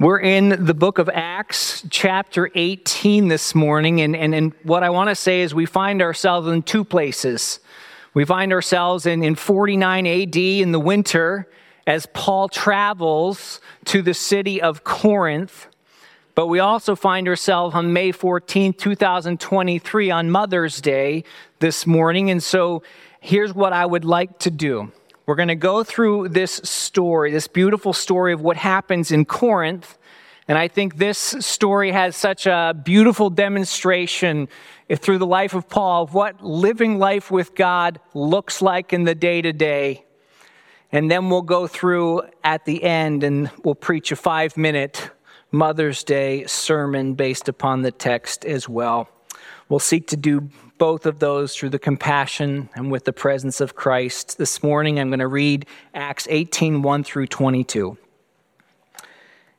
We're in the book of Acts, chapter 18 this morning, and, and, and what I want to say is we find ourselves in two places. We find ourselves in, in 49 AD in the winter as Paul travels to the city of Corinth, but we also find ourselves on May 14, 2023, on Mother's Day this morning, and so here's what I would like to do. We're going to go through this story, this beautiful story of what happens in Corinth. And I think this story has such a beautiful demonstration through the life of Paul of what living life with God looks like in the day to day. And then we'll go through at the end and we'll preach a five minute Mother's Day sermon based upon the text as well. We'll seek to do both of those through the compassion and with the presence of Christ. This morning I'm going to read Acts 18 1 through 22.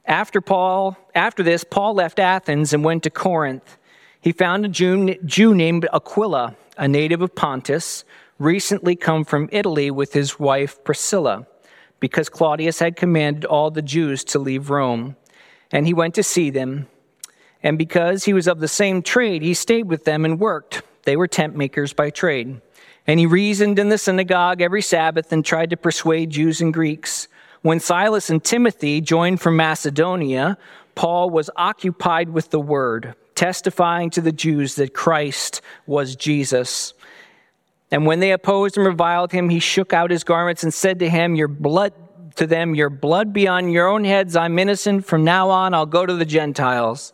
After Paul, after this, Paul left Athens and went to Corinth. He found a Jew, Jew named Aquila, a native of Pontus, recently come from Italy with his wife Priscilla, because Claudius had commanded all the Jews to leave Rome. And he went to see them. And because he was of the same trade, he stayed with them and worked they were tent makers by trade. And he reasoned in the synagogue every Sabbath and tried to persuade Jews and Greeks. When Silas and Timothy joined from Macedonia, Paul was occupied with the word, testifying to the Jews that Christ was Jesus. And when they opposed and reviled him, he shook out his garments and said to him, Your blood to them, your blood be on your own heads. I'm innocent. From now on, I'll go to the Gentiles.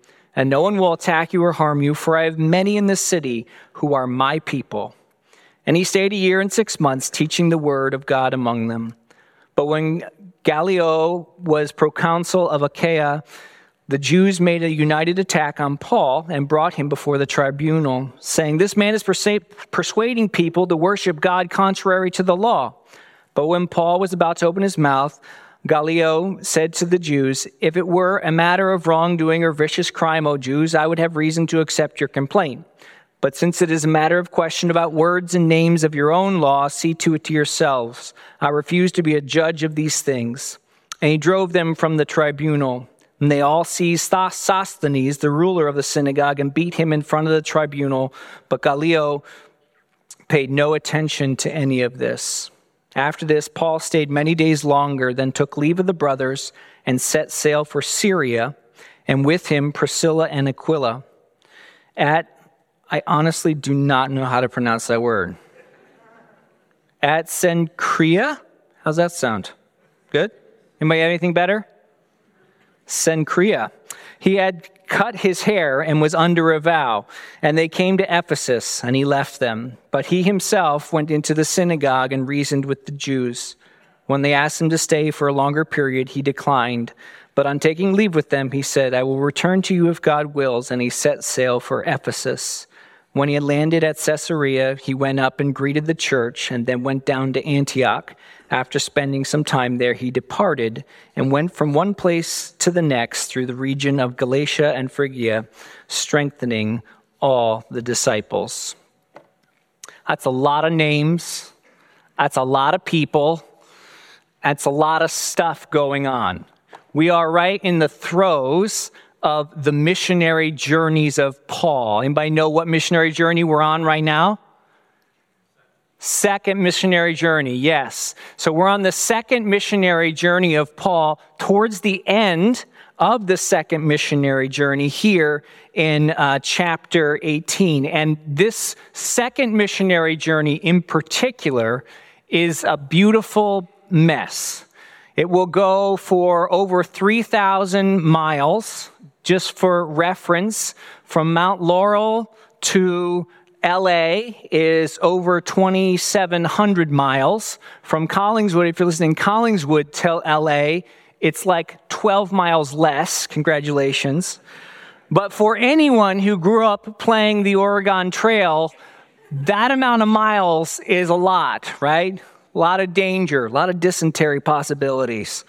and no one will attack you or harm you, for I have many in this city who are my people. And he stayed a year and six months teaching the word of God among them. But when Gallio was proconsul of Achaia, the Jews made a united attack on Paul and brought him before the tribunal, saying, This man is persuading people to worship God contrary to the law. But when Paul was about to open his mouth, Gallio said to the Jews, If it were a matter of wrongdoing or vicious crime, O Jews, I would have reason to accept your complaint. But since it is a matter of question about words and names of your own law, see to it to yourselves. I refuse to be a judge of these things. And he drove them from the tribunal. And they all seized Sosthenes, the ruler of the synagogue, and beat him in front of the tribunal. But Gallio paid no attention to any of this. After this, Paul stayed many days longer, then took leave of the brothers and set sail for Syria, and with him Priscilla and Aquila. At, I honestly do not know how to pronounce that word. At Cenchrea? How's that sound? Good? Anybody have anything better? Cenchrea. He had cut his hair and was under a vow. And they came to Ephesus, and he left them. But he himself went into the synagogue and reasoned with the Jews. When they asked him to stay for a longer period, he declined. But on taking leave with them, he said, I will return to you if God wills. And he set sail for Ephesus. When he had landed at Caesarea, he went up and greeted the church, and then went down to Antioch. After spending some time there, he departed and went from one place to the next through the region of Galatia and Phrygia, strengthening all the disciples. That's a lot of names. That's a lot of people. That's a lot of stuff going on. We are right in the throes of the missionary journeys of Paul. Anybody know what missionary journey we're on right now? Second missionary journey, yes. So we're on the second missionary journey of Paul towards the end of the second missionary journey here in uh, chapter 18. And this second missionary journey in particular is a beautiful mess. It will go for over 3,000 miles, just for reference, from Mount Laurel to LA is over 2,700 miles. From Collingswood, if you're listening, Collingswood to LA, it's like 12 miles less. Congratulations. But for anyone who grew up playing the Oregon Trail, that amount of miles is a lot, right? A lot of danger, a lot of dysentery possibilities.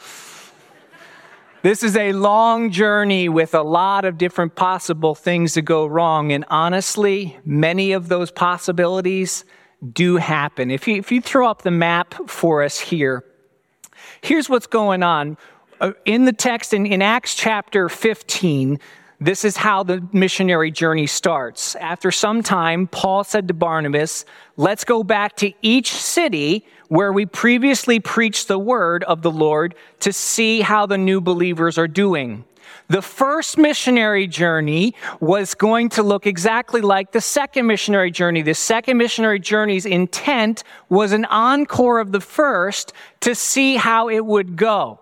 This is a long journey with a lot of different possible things to go wrong. And honestly, many of those possibilities do happen. If you, if you throw up the map for us here, here's what's going on. Uh, in the text in, in Acts chapter 15, this is how the missionary journey starts. After some time, Paul said to Barnabas, Let's go back to each city where we previously preached the word of the Lord to see how the new believers are doing. The first missionary journey was going to look exactly like the second missionary journey. The second missionary journey's intent was an encore of the first to see how it would go.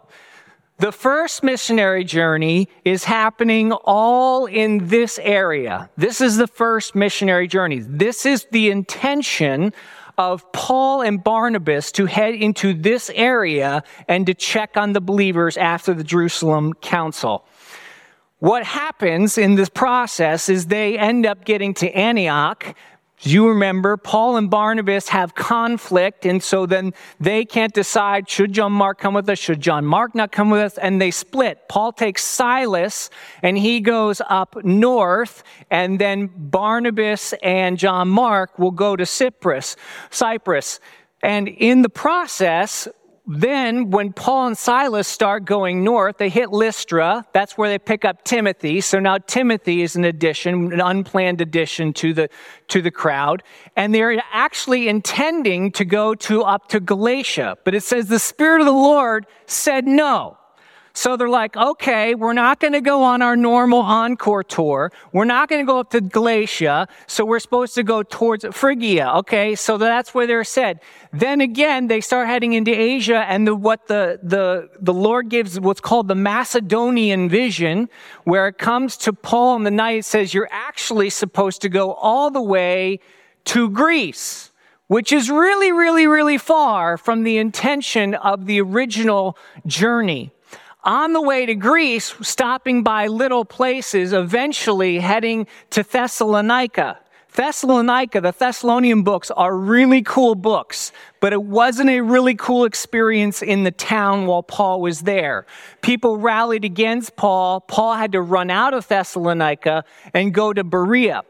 The first missionary journey is happening all in this area. This is the first missionary journey. This is the intention of Paul and Barnabas to head into this area and to check on the believers after the Jerusalem Council. What happens in this process is they end up getting to Antioch you remember Paul and Barnabas have conflict, and so then they can't decide should John Mark come with us, should John Mark not come with us, and they split. Paul takes Silas and he goes up north, and then Barnabas and John Mark will go to Cyprus, Cyprus. And in the process, then when Paul and Silas start going north, they hit Lystra. That's where they pick up Timothy. So now Timothy is an addition, an unplanned addition to the, to the crowd. And they're actually intending to go to up to Galatia. But it says the Spirit of the Lord said no. So they're like, okay, we're not going to go on our normal encore tour. We're not going to go up to Galatia. So we're supposed to go towards Phrygia. Okay. So that's where they're said. Then again, they start heading into Asia and the, what the, the, the Lord gives what's called the Macedonian vision, where it comes to Paul in the night, it says you're actually supposed to go all the way to Greece which is really, really, really far from the intention of the original journey on the way to Greece, stopping by little places, eventually heading to Thessalonica. Thessalonica, the Thessalonian books are really cool books, but it wasn't a really cool experience in the town while Paul was there. People rallied against Paul. Paul had to run out of Thessalonica and go to Berea.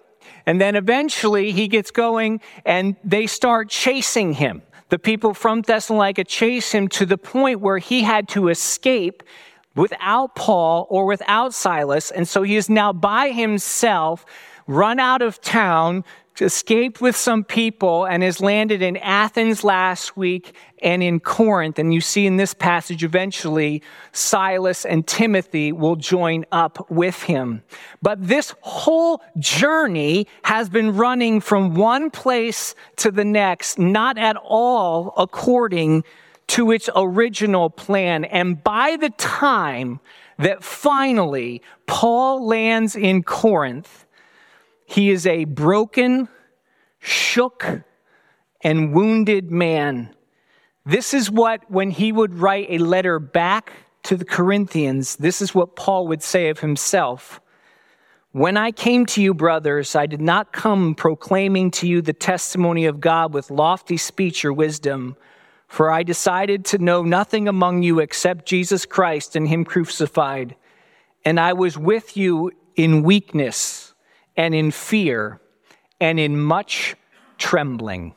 And then eventually he gets going and they start chasing him. The people from Thessalonica chase him to the point where he had to escape without Paul or without Silas. And so he is now by himself, run out of town, escaped with some people, and has landed in Athens last week and in Corinth. And you see in this passage, eventually, Silas and Timothy will join up with him. But this whole journey has been running from one place to the next, not at all according to its original plan. And by the time that finally Paul lands in Corinth, he is a broken, shook, and wounded man. This is what, when he would write a letter back to the Corinthians, this is what Paul would say of himself. When I came to you, brothers, I did not come proclaiming to you the testimony of God with lofty speech or wisdom, for I decided to know nothing among you except Jesus Christ and Him crucified. And I was with you in weakness and in fear and in much trembling.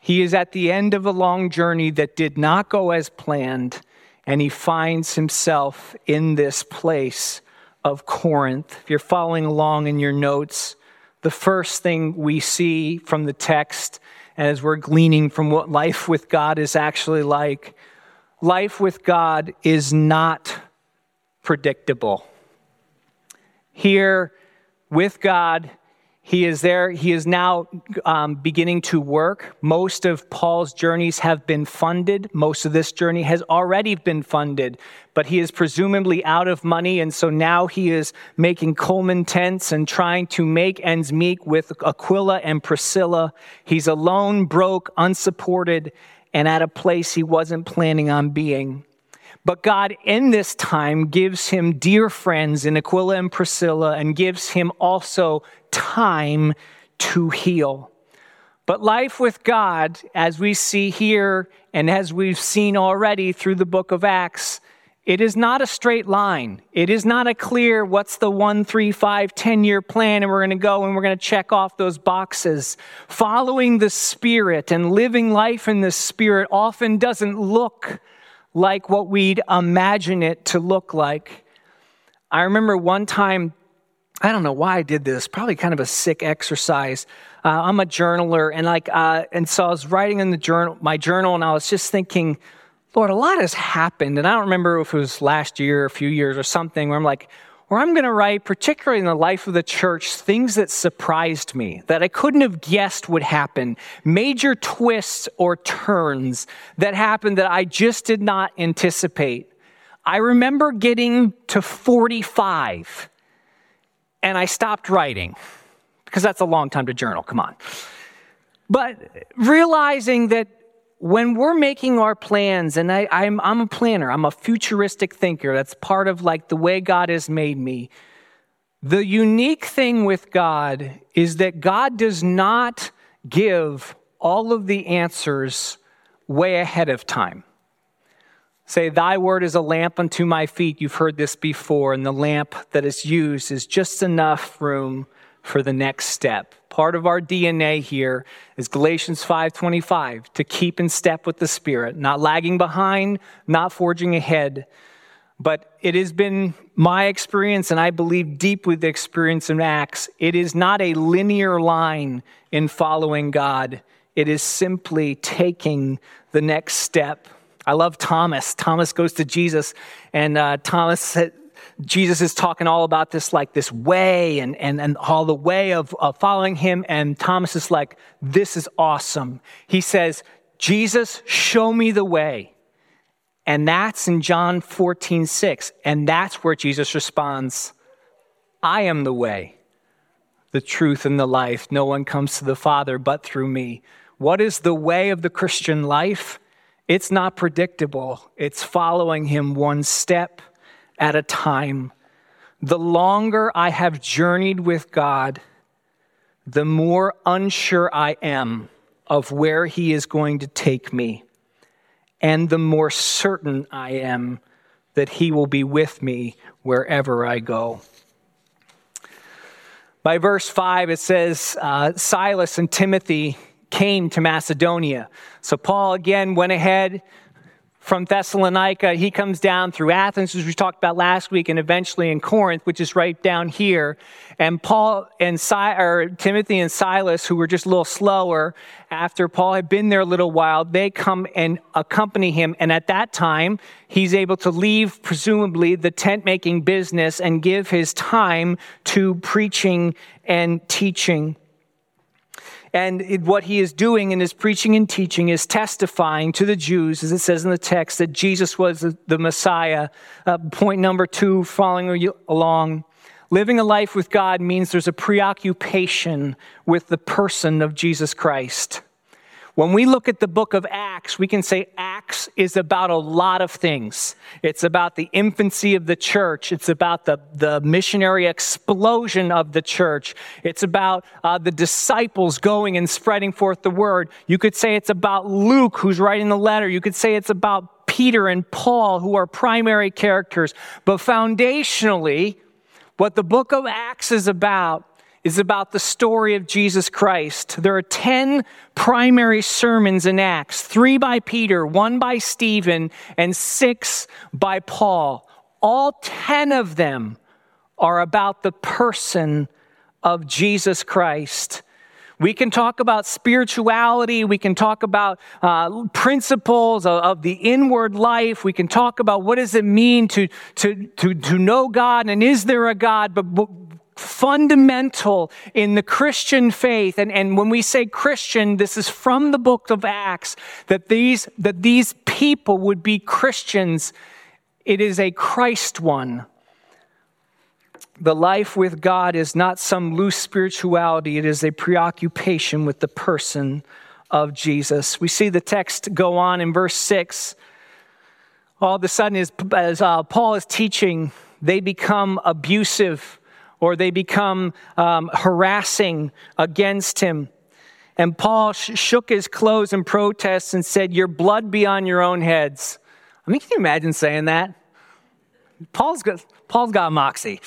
He is at the end of a long journey that did not go as planned, and he finds himself in this place of Corinth. If you're following along in your notes, the first thing we see from the text as we're gleaning from what life with God is actually like, life with God is not predictable. Here, with God, he is there. He is now um, beginning to work. Most of Paul's journeys have been funded. Most of this journey has already been funded, but he is presumably out of money. And so now he is making Coleman tents and trying to make ends meet with Aquila and Priscilla. He's alone, broke, unsupported, and at a place he wasn't planning on being. But God, in this time, gives him dear friends in Aquila and Priscilla and gives him also time to heal. But life with God, as we see here and as we've seen already through the book of Acts, it is not a straight line. It is not a clear, what's the one, three, five, ten year plan, and we're going to go and we're going to check off those boxes. Following the Spirit and living life in the Spirit often doesn't look like what we'd imagine it to look like. I remember one time, I don't know why I did this, probably kind of a sick exercise. Uh, I'm a journaler, and like, uh, and so I was writing in the journal, my journal, and I was just thinking, Lord, a lot has happened, and I don't remember if it was last year, a few years, or something, where I'm like, where I'm going to write, particularly in the life of the church, things that surprised me, that I couldn't have guessed would happen, major twists or turns that happened that I just did not anticipate. I remember getting to 45 and I stopped writing because that's a long time to journal, come on. But realizing that when we're making our plans, and I, I'm a planner, I'm a futuristic thinker, that's part of like the way God has made me. The unique thing with God is that God does not give all of the answers way ahead of time. Say, Thy word is a lamp unto my feet. You've heard this before, and the lamp that is used is just enough room for the next step. Part of our DNA here is Galatians 5:25 to keep in step with the Spirit, not lagging behind, not forging ahead. But it has been my experience, and I believe deep with the experience in Acts, it is not a linear line in following God. It is simply taking the next step. I love Thomas. Thomas goes to Jesus, and uh, Thomas Jesus is talking all about this, like this way and, and, and all the way of, of following him. And Thomas is like, this is awesome. He says, Jesus, show me the way. And that's in John 14, 6. And that's where Jesus responds, I am the way, the truth, and the life. No one comes to the Father but through me. What is the way of the Christian life? It's not predictable. It's following him one step at a time. The longer I have journeyed with God, the more unsure I am of where He is going to take me, and the more certain I am that He will be with me wherever I go. By verse 5, it says uh, Silas and Timothy came to Macedonia. So Paul again went ahead, from Thessalonica. He comes down through Athens, as we talked about last week, and eventually in Corinth, which is right down here. And Paul and si- or Timothy and Silas, who were just a little slower, after Paul had been there a little while, they come and accompany him. And at that time, he's able to leave, presumably, the tent making business and give his time to preaching and teaching. And it, what he is doing in his preaching and teaching is testifying to the Jews, as it says in the text, that Jesus was the, Messiah. Uh, point number two, following along. Living a life with God means there's a preoccupation with the person of Jesus Christ. When we look at the book of Acts, we can say Acts is about a lot of things. It's about the infancy of the church. It's about the, the missionary explosion of the church. It's about uh, the disciples going and spreading forth the word. You could say it's about Luke, who's writing the letter. You could say it's about Peter and Paul, who are primary characters. But foundationally, what the book of Acts is about is about the story of Jesus Christ. There are 10 primary sermons in Acts three by Peter, one by Stephen, and six by Paul. All 10 of them are about the person of Jesus Christ. We can talk about spirituality. We can talk about uh, principles of, of, the inward life. We can talk about what does it mean to, to, to, to know God and is there a God? But fundamental in the Christian faith. And, and when we say Christian, this is from the book of Acts, that these, that these people would be Christians. It is a Christ one. The life with God is not some loose spirituality, it is a preoccupation with the person of Jesus. We see the text go on in verse 6 all of a sudden, as, as uh, Paul is teaching, they become abusive or they become um, harassing against him. And Paul sh- shook his clothes in protest and said, Your blood be on your own heads. I mean, can you imagine saying that? Paul's got, Paul's got moxie.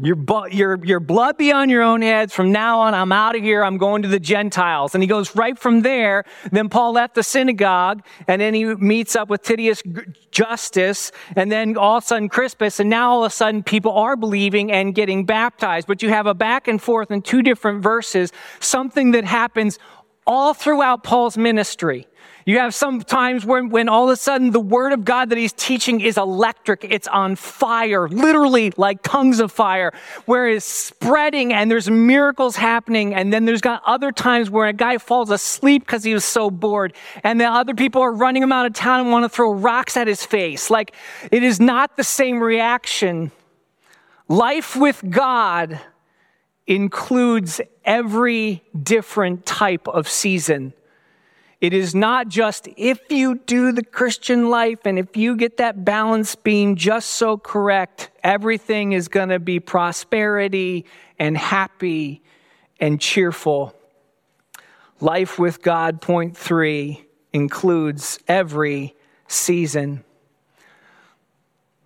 Your, your, your blood be on your own heads. From now on, I'm out of here. I'm going to the Gentiles. And he goes right from there. Then Paul left the synagogue and then he meets up with Titius Justus and then all of a sudden Crispus. And now all of a sudden people are believing and getting baptized. But you have a back and forth in two different verses, something that happens all throughout Paul's ministry. You have some times when, when all of a sudden the word of God that he's teaching is electric. It's on fire, literally like tongues of fire, where it's spreading and there's miracles happening. And then there's got other times where a guy falls asleep because he was so bored. And then other people are running him out of town and want to throw rocks at his face. Like it is not the same reaction. Life with God includes every different type of season. It is not just if you do the Christian life and if you get that balance being just so correct, everything is going to be prosperity and happy and cheerful. Life with God, point three, includes every season.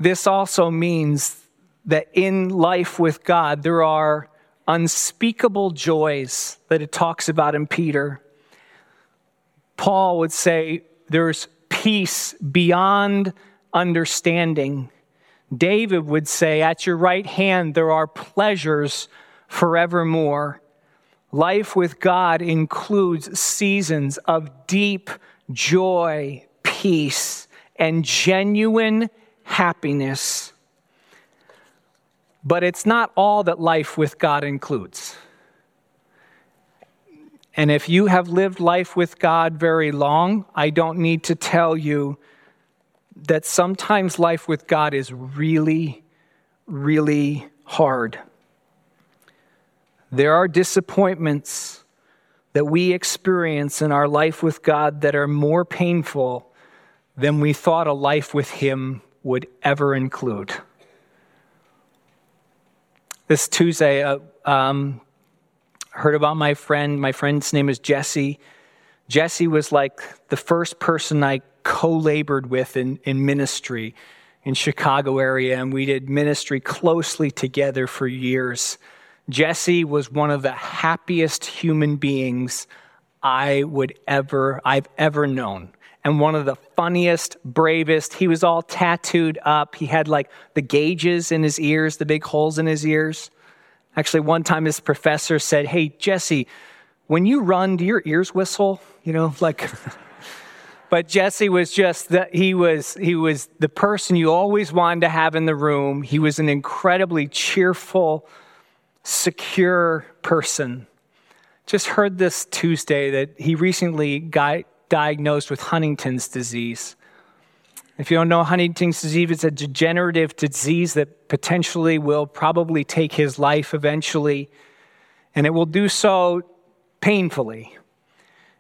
This also means that in life with God, there are unspeakable joys that it talks about in Peter. Paul would say there's peace beyond understanding. David would say, At your right hand there are pleasures forevermore. Life with God includes seasons of deep joy, peace, and genuine happiness. But it's not all that life with God includes. And if you have lived life with God very long, I don't need to tell you that sometimes life with God is really, really hard. There are disappointments that we experience in our life with God that are more painful than we thought a life with Him would ever include. This Tuesday, uh, um, heard about my friend. My friend's name is Jesse. Jesse was like the first person I co labored with in, in ministry in Chicago area, and we did ministry closely together for years. Jesse was one of the happiest human beings I would ever, I've ever known. And one of the funniest, bravest. He was all tattooed up. He had like the gauges in his ears, the big holes in his ears. Actually, one time his professor said, Hey, Jesse, when you run, do your ears whistle? You know, like. but Jesse was just that he was he was the person you always wanted to have in the room. He was an incredibly cheerful, secure person. Just heard this Tuesday that he recently got diagnosed with Huntington's disease. If you don't know Huntington's disease, it's a degenerative disease that potentially will probably take his life eventually, and it will do so painfully.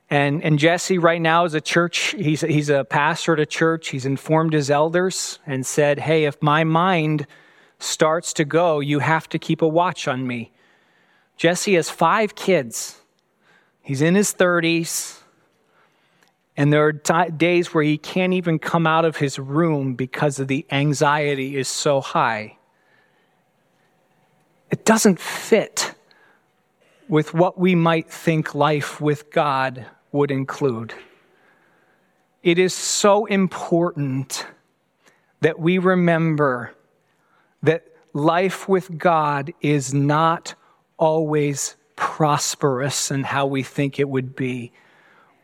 And, and Jesse, right now, is a church, he's, he's a pastor at a church. He's informed his elders and said, Hey, if my mind starts to go, you have to keep a watch on me. Jesse has five kids. He's in his 30s. And there are t- days where he can't even come out of his room because of the anxiety is so high. It doesn't fit with what we might think life with God would include. It is so important that we remember that life with God is not always prosperous and how we think it would be.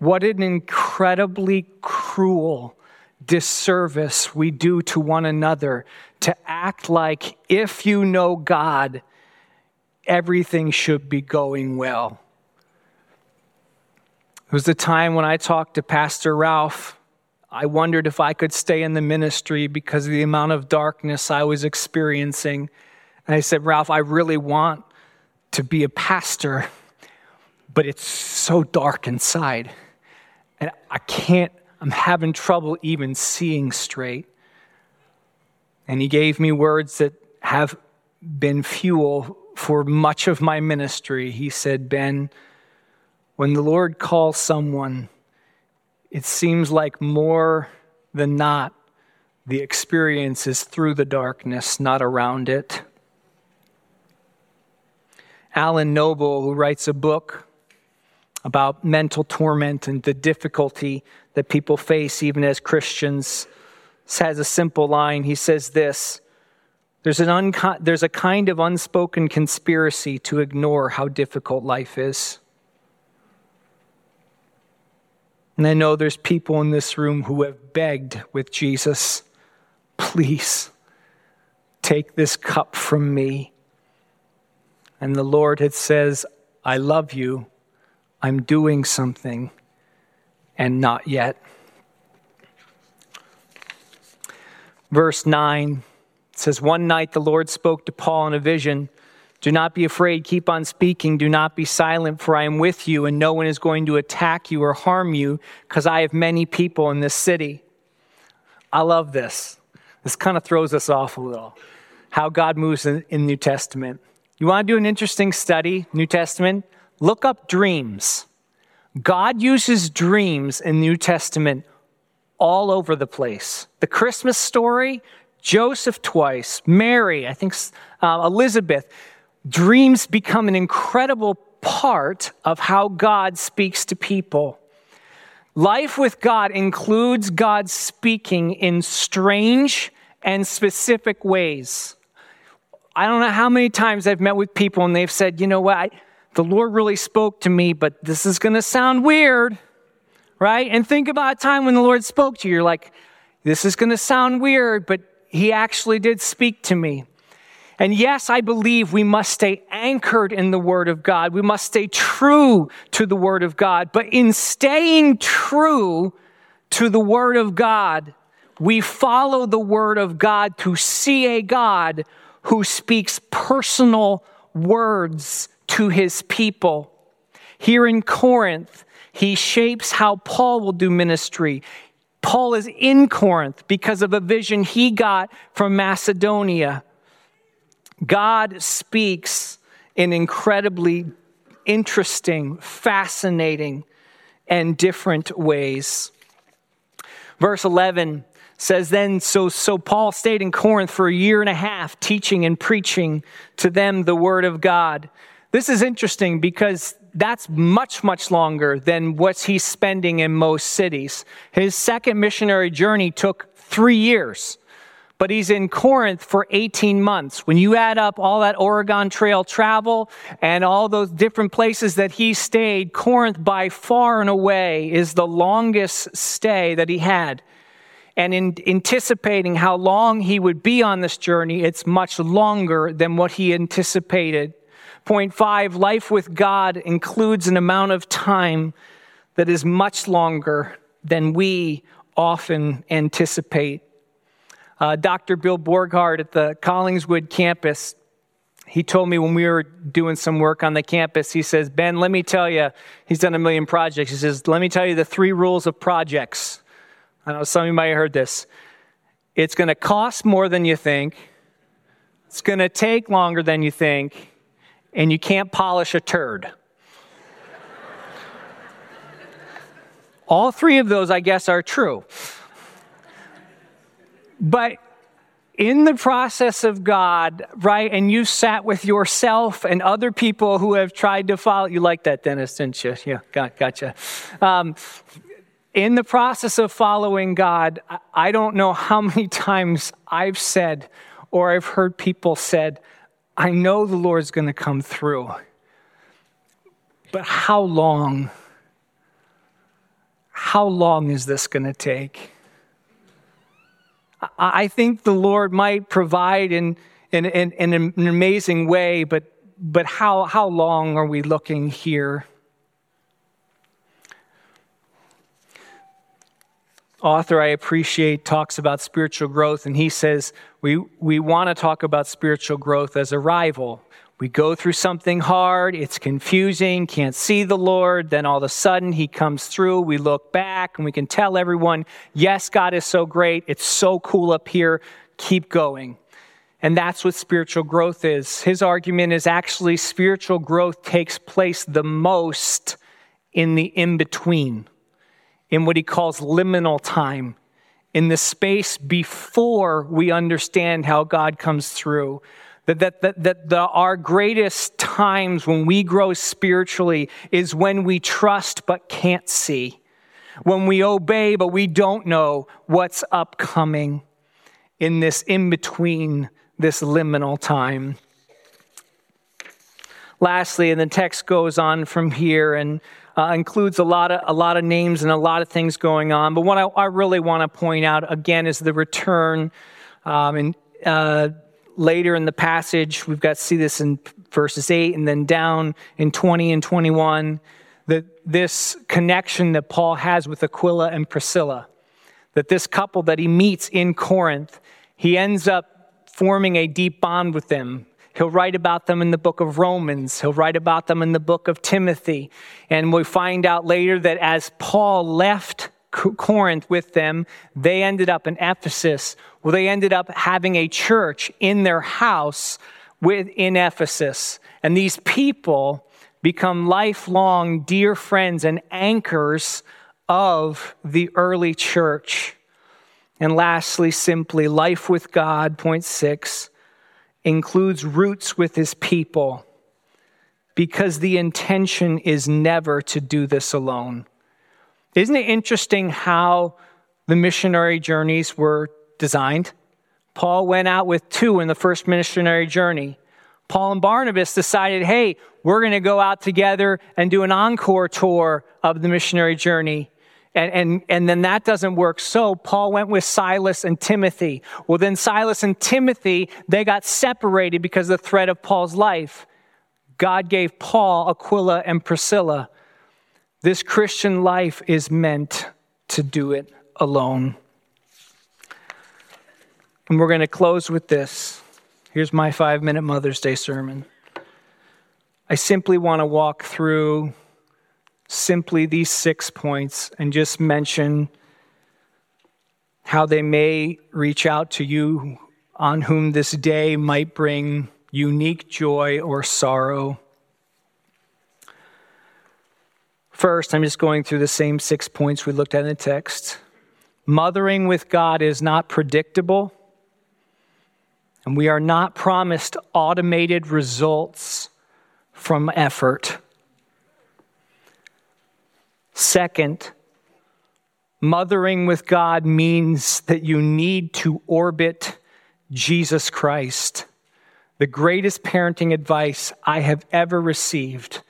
What an incredibly cruel disservice we do to one another to act like if you know God, everything should be going well. It was the time when I talked to Pastor Ralph. I wondered if I could stay in the ministry because of the amount of darkness I was experiencing. And I said, Ralph, I really want to be a pastor, but it's so dark inside and I can't, I'm having trouble even seeing straight. And he gave me words that have been fuel for much of my ministry. He said, Ben, when the Lord calls someone, it seems like more than not, the experience is through the darkness, not around it. Alan Noble, who writes a book about mental torment and the difficulty that people face even as Christians, has a simple line. He says this there's, an there's a kind of unspoken conspiracy to ignore how difficult life is. And I know there's people in this room who have begged with Jesus, please take this cup from me. And the Lord had says, I love you. I'm doing something and not yet. Verse 9 says, One night the Lord spoke to Paul in a vision. Do not be afraid, keep on speaking, do not be silent, for I am with you, and no one is going to attack you or harm you, because I have many people in this city. I love this. This kind of throws us off a little. How God moves in, in New Testament. You want to do an interesting study, New Testament? Look up dreams. God uses dreams in the New Testament all over the place. The Christmas story, Joseph twice, Mary, I think uh, Elizabeth. Dreams become an incredible part of how God speaks to people. Life with God includes God speaking in strange and specific ways. I don't know how many times I've met with people and they've said, you know what, I, the Lord really spoke to me, but this is going to sound weird, right? And think about a time when the Lord spoke to you. You're like, this is going to sound weird, but He actually did speak to me. And yes, I believe we must stay anchored in the Word of God. We must stay true to the Word of God. But in staying true to the Word of God, we follow the Word of God to see a God who speaks personal words to his people. Here in Corinth, he shapes how Paul will do ministry. Paul is in Corinth because of a vision he got from Macedonia. God speaks in incredibly interesting, fascinating, and different ways. Verse 11 says then so so Paul stayed in Corinth for a year and a half teaching and preaching to them the word of God. This is interesting because that's much much longer than what he's spending in most cities. His second missionary journey took 3 years. But he's in Corinth for 18 months. When you add up all that Oregon Trail travel and all those different places that he stayed, Corinth by far and away is the longest stay that he had and in anticipating how long he would be on this journey, it's much longer than what he anticipated. Point five life with God includes an amount of time that is much longer than we often anticipate. Uh, Dr. Bill Borghardt at the Collingswood campus, he told me when we were doing some work on the campus, he says, Ben, let me tell you, he's done a million projects. He says, let me tell you the three rules of projects. I know some of you might have heard this. It's going to cost more than you think, it's going to take longer than you think, and you can't polish a turd. All three of those, I guess, are true. But in the process of God, right, and you sat with yourself and other people who have tried to follow, you like that, Dennis, didn't you? Yeah, got, gotcha. Um, in the process of following God, I don't know how many times I've said or I've heard people said, I know the Lord's going to come through. But how long? How long is this going to take? I think the Lord might provide in, in, in, in an amazing way, but, but how, how long are we looking here? Author I appreciate talks about spiritual growth, and he says we, we want to talk about spiritual growth as a rival. We go through something hard, it's confusing, can't see the Lord, then all of a sudden he comes through, we look back and we can tell everyone, yes, God is so great, it's so cool up here. keep going. And that's what spiritual growth is. His argument is actually spiritual growth takes place the most in the in between, in what he calls liminal time, in the space before we understand how God comes through. That, that, that, that the, our greatest times when we grow spiritually is when we trust but can't see, when we obey but we don't know what's upcoming in this in between this liminal time. Lastly, and the text goes on from here and uh, includes a lot of a lot of names and a lot of things going on. But what I, I really want to point out again is the return. Um, and uh, later in the passage, we've got to see this in verses eight and then down in twenty and twenty-one. That this connection that Paul has with Aquila and Priscilla, that this couple that he meets in Corinth, he ends up forming a deep bond with them. He'll write about them in the book of Romans. He'll write about them in the book of Timothy. And we find out later that as Paul left Corinth with them, they ended up in Ephesus. Well, they ended up having a church in their house in Ephesus. And these people become lifelong dear friends and anchors of the early church. And lastly, simply, life with God, point six, includes roots with his people because the intention is never to do this alone. Isn't it interesting how the missionary journeys were designed? Paul went out with two in the first missionary journey. Paul and Barnabas decided, hey, we're going to go out together and do an encore tour of the missionary journey. And, and, and then that doesn't work. So Paul went with Silas and Timothy. Well, then Silas and Timothy, they got separated because of the threat of Paul's life. God gave Paul Aquila and Priscilla. This Christian life is meant to do it alone. And we're going to close with this. Here's my five minute Mother's Day sermon. I simply want to walk through simply these six points and just mention how they may reach out to you on whom this day might bring unique joy or sorrow. First, I'm just going through the same six points we looked at in the text. Mothering with God is not predictable, and we are not promised automated results from effort. Second, mothering with God means that you need to orbit Jesus Christ. The greatest parenting advice I have ever received.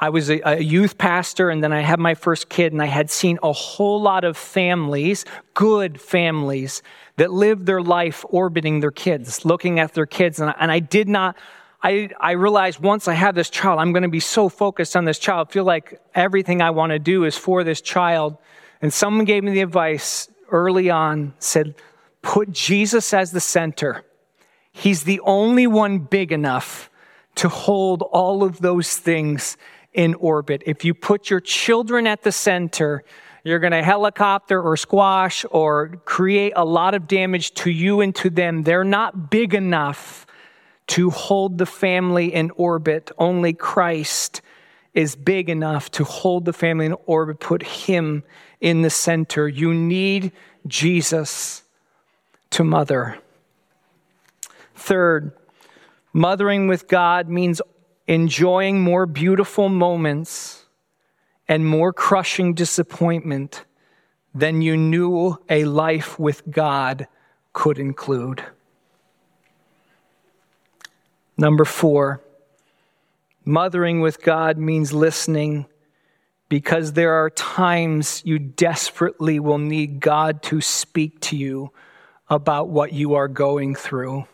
I was a, a, youth pastor and then I had my first kid, and I had seen a whole lot of families, good families, that lived their life orbiting their kids, looking at their kids. And I, and I did not, I, I realized once I have this child, I'm going to be so focused on this child, feel like everything I want to do is for this child. And someone gave me the advice early on, said, put Jesus as the center. He's the only one big enough to hold all of those things in orbit. If you put your children at the center, you're going to helicopter or squash or create a lot of damage to you and to them. They're not big enough to hold the family in orbit. Only Christ is big enough to hold the family in orbit, put Him in the center. You need Jesus to mother. Third, mothering with God means enjoying more beautiful moments and more crushing disappointment than you knew a life with God could include. Number four, mothering with God means listening because there are times you desperately will need God to speak to you about what you are going through.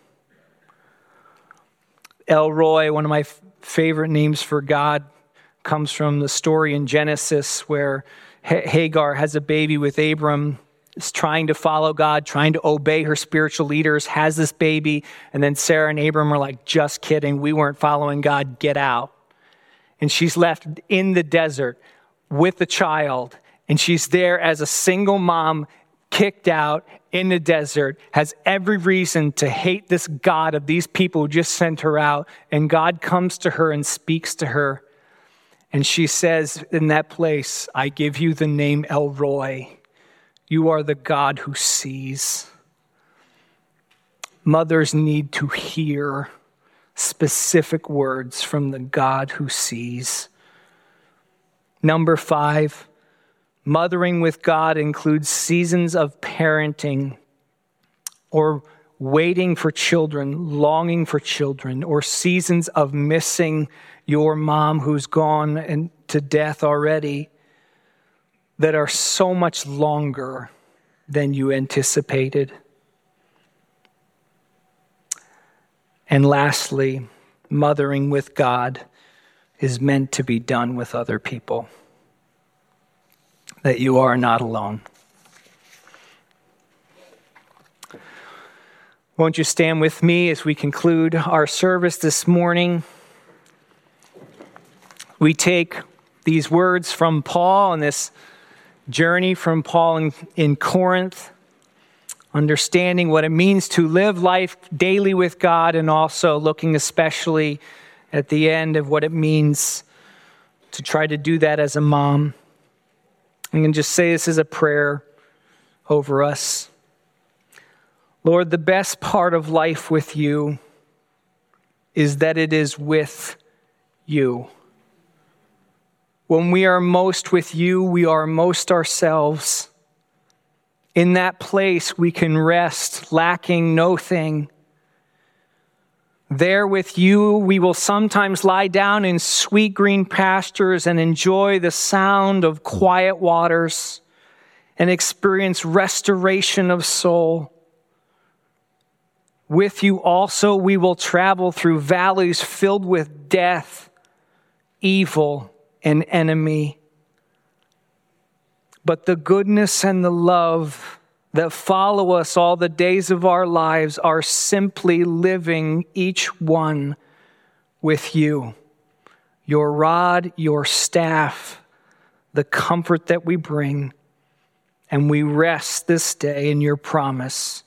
El Roi, one of my f- favorite names for God, comes from the story in Genesis where Hagar has a baby with Abram is trying to follow God, trying to obey her spiritual leaders, has this baby, and then Sarah and Abram are like, just kidding, we weren't following God, get out. And she's left in the desert with the child, and she's there as a single mom kicked out in the desert, has every reason to hate this God of these people who just sent her out. And God comes to her and speaks to her. And she says, In that place, I give you the name El Roi. You are the God who sees. Mothers need to hear specific words from the God who sees. Number five, mothering with God includes seasons of parenting or waiting for children, longing for children, or seasons of missing your mom who's gone and to death already that are so much longer than you anticipated. And lastly, mothering with God is meant to be done with other people, that you are not alone. Won't you stand with me as we conclude our service this morning? We take these words from Paul and this journey from Paul in, in Corinth understanding what it means to live life daily with God, and also looking especially at the end of what it means to try to do that as a mom. I'm going to just say this as a prayer over us. Lord, the best part of life with you is that it is with you. When we are most with you, we are most ourselves. In that place, we can rest, lacking no thing. There with you, we will sometimes lie down in sweet green pastures and enjoy the sound of quiet waters and experience restoration of soul. With you also, we will travel through valleys filled with death, evil, and enemy but the goodness and the love that follow us all the days of our lives are simply living each one with you. Your rod, your staff, the comfort that we bring, and we rest this day in your promise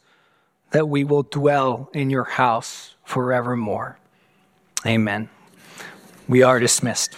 that we will dwell in your house forevermore. Amen. We are dismissed.